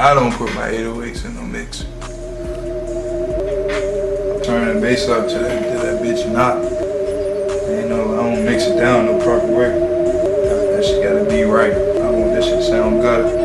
I don't put my 808s in no mix. Turn the bass up to that, to that bitch knock. You know, I don't mix it down no proper way. That, that shit gotta be right. I want this shit to sound good.